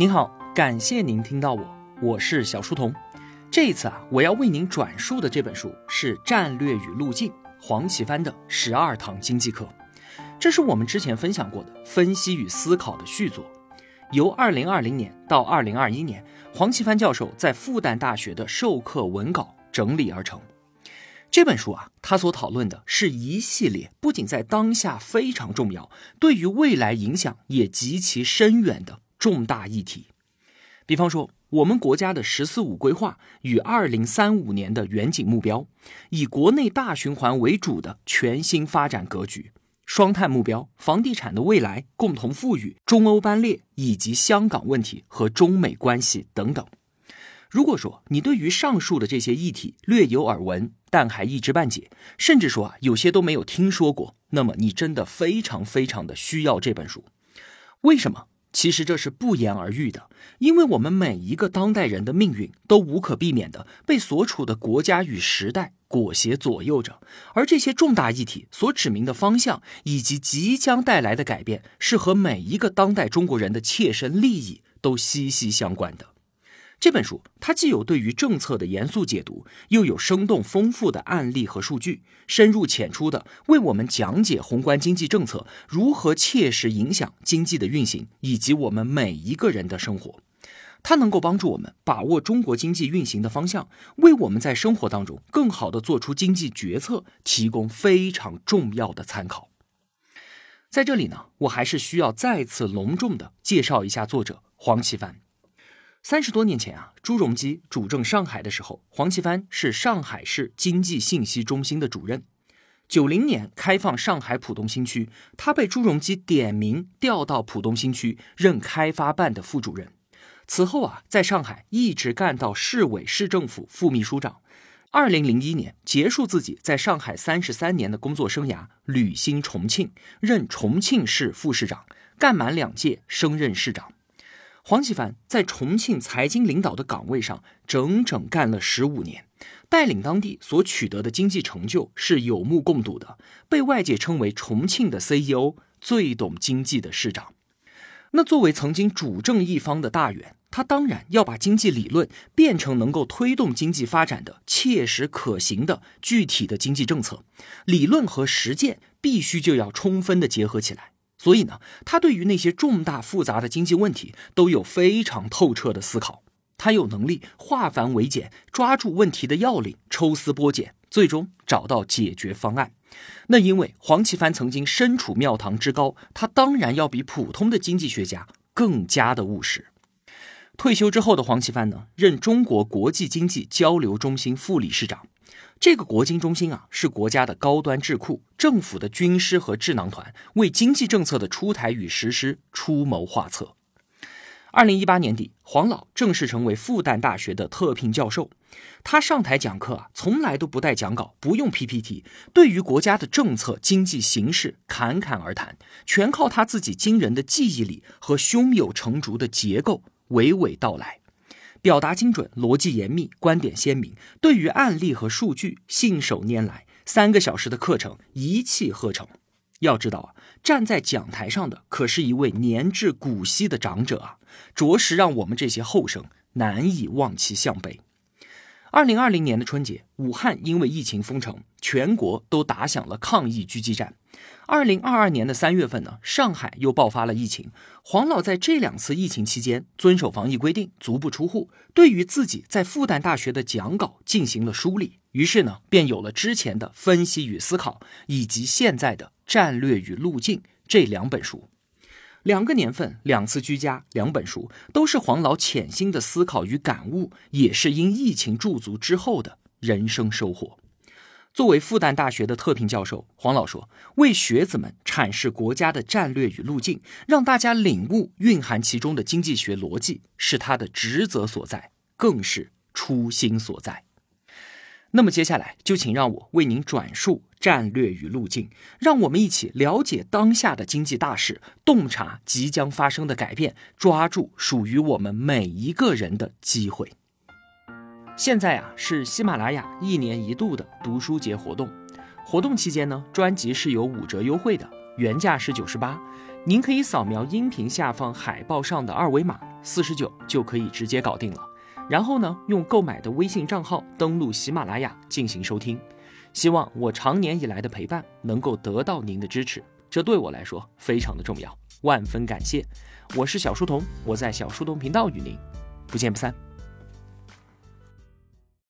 您好，感谢您听到我，我是小书童。这一次啊，我要为您转述的这本书是《战略与路径》，黄奇帆的十二堂经济课。这是我们之前分享过的分析与思考的续作，由二零二零年到二零二一年，黄奇帆教授在复旦大学的授课文稿整理而成。这本书啊，他所讨论的是一系列不仅在当下非常重要，对于未来影响也极其深远的。重大议题，比方说我们国家的“十四五”规划与二零三五年的远景目标，以国内大循环为主的全新发展格局，双碳目标、房地产的未来、共同富裕、中欧班列以及香港问题和中美关系等等。如果说你对于上述的这些议题略有耳闻，但还一知半解，甚至说啊有些都没有听说过，那么你真的非常非常的需要这本书。为什么？其实这是不言而喻的，因为我们每一个当代人的命运都无可避免的被所处的国家与时代裹挟左右着，而这些重大议题所指明的方向以及即将带来的改变，是和每一个当代中国人的切身利益都息息相关的。这本书，它既有对于政策的严肃解读，又有生动丰富的案例和数据，深入浅出的为我们讲解宏观经济政策如何切实影响经济的运行以及我们每一个人的生活。它能够帮助我们把握中国经济运行的方向，为我们在生活当中更好的做出经济决策提供非常重要的参考。在这里呢，我还是需要再次隆重的介绍一下作者黄奇帆。三十多年前啊，朱镕基主政上海的时候，黄奇帆是上海市经济信息中心的主任。九零年开放上海浦东新区，他被朱镕基点名调到浦东新区任开发办的副主任。此后啊，在上海一直干到市委市政府副秘书长。二零零一年结束自己在上海三十三年的工作生涯，履新重庆，任重庆市副市长，干满两届，升任市长。黄奇帆在重庆财经领导的岗位上整整干了十五年，带领当地所取得的经济成就是有目共睹的，被外界称为重庆的 CEO，最懂经济的市长。那作为曾经主政一方的大员，他当然要把经济理论变成能够推动经济发展的切实可行的具体的经济政策，理论和实践必须就要充分的结合起来。所以呢，他对于那些重大复杂的经济问题都有非常透彻的思考。他有能力化繁为简，抓住问题的要领，抽丝剥茧，最终找到解决方案。那因为黄奇帆曾经身处庙堂之高，他当然要比普通的经济学家更加的务实。退休之后的黄奇帆呢，任中国国际经济交流中心副理事长。这个国经中心啊，是国家的高端智库，政府的军师和智囊团，为经济政策的出台与实施出谋划策。二零一八年底，黄老正式成为复旦大学的特聘教授。他上台讲课啊，从来都不带讲稿，不用 PPT，对于国家的政策、经济形势侃侃而谈，全靠他自己惊人的记忆力和胸有成竹的结构娓娓道来。表达精准，逻辑严密，观点鲜明。对于案例和数据，信手拈来。三个小时的课程一气呵成。要知道啊，站在讲台上的可是一位年至古稀的长者啊，着实让我们这些后生难以望其项背。二零二零年的春节，武汉因为疫情封城，全国都打响了抗疫狙击战。二零二二年的三月份呢，上海又爆发了疫情。黄老在这两次疫情期间遵守防疫规定，足不出户，对于自己在复旦大学的讲稿进行了梳理，于是呢，便有了之前的分析与思考，以及现在的战略与路径这两本书。两个年份，两次居家，两本书，都是黄老潜心的思考与感悟，也是因疫情驻足之后的人生收获。作为复旦大学的特聘教授，黄老说：“为学子们阐释国家的战略与路径，让大家领悟蕴含其中的经济学逻辑，是他的职责所在，更是初心所在。”那么接下来就请让我为您转述战略与路径，让我们一起了解当下的经济大势，洞察即将发生的改变，抓住属于我们每一个人的机会。现在啊是喜马拉雅一年一度的读书节活动，活动期间呢，专辑是有五折优惠的，原价是九十八，您可以扫描音频下方海报上的二维码。四十九就可以直接搞定了。然后呢，用购买的微信账号登录喜马拉雅进行收听。希望我长年以来的陪伴能够得到您的支持，这对我来说非常的重要，万分感谢。我是小书童，我在小书童频道与您不见不散。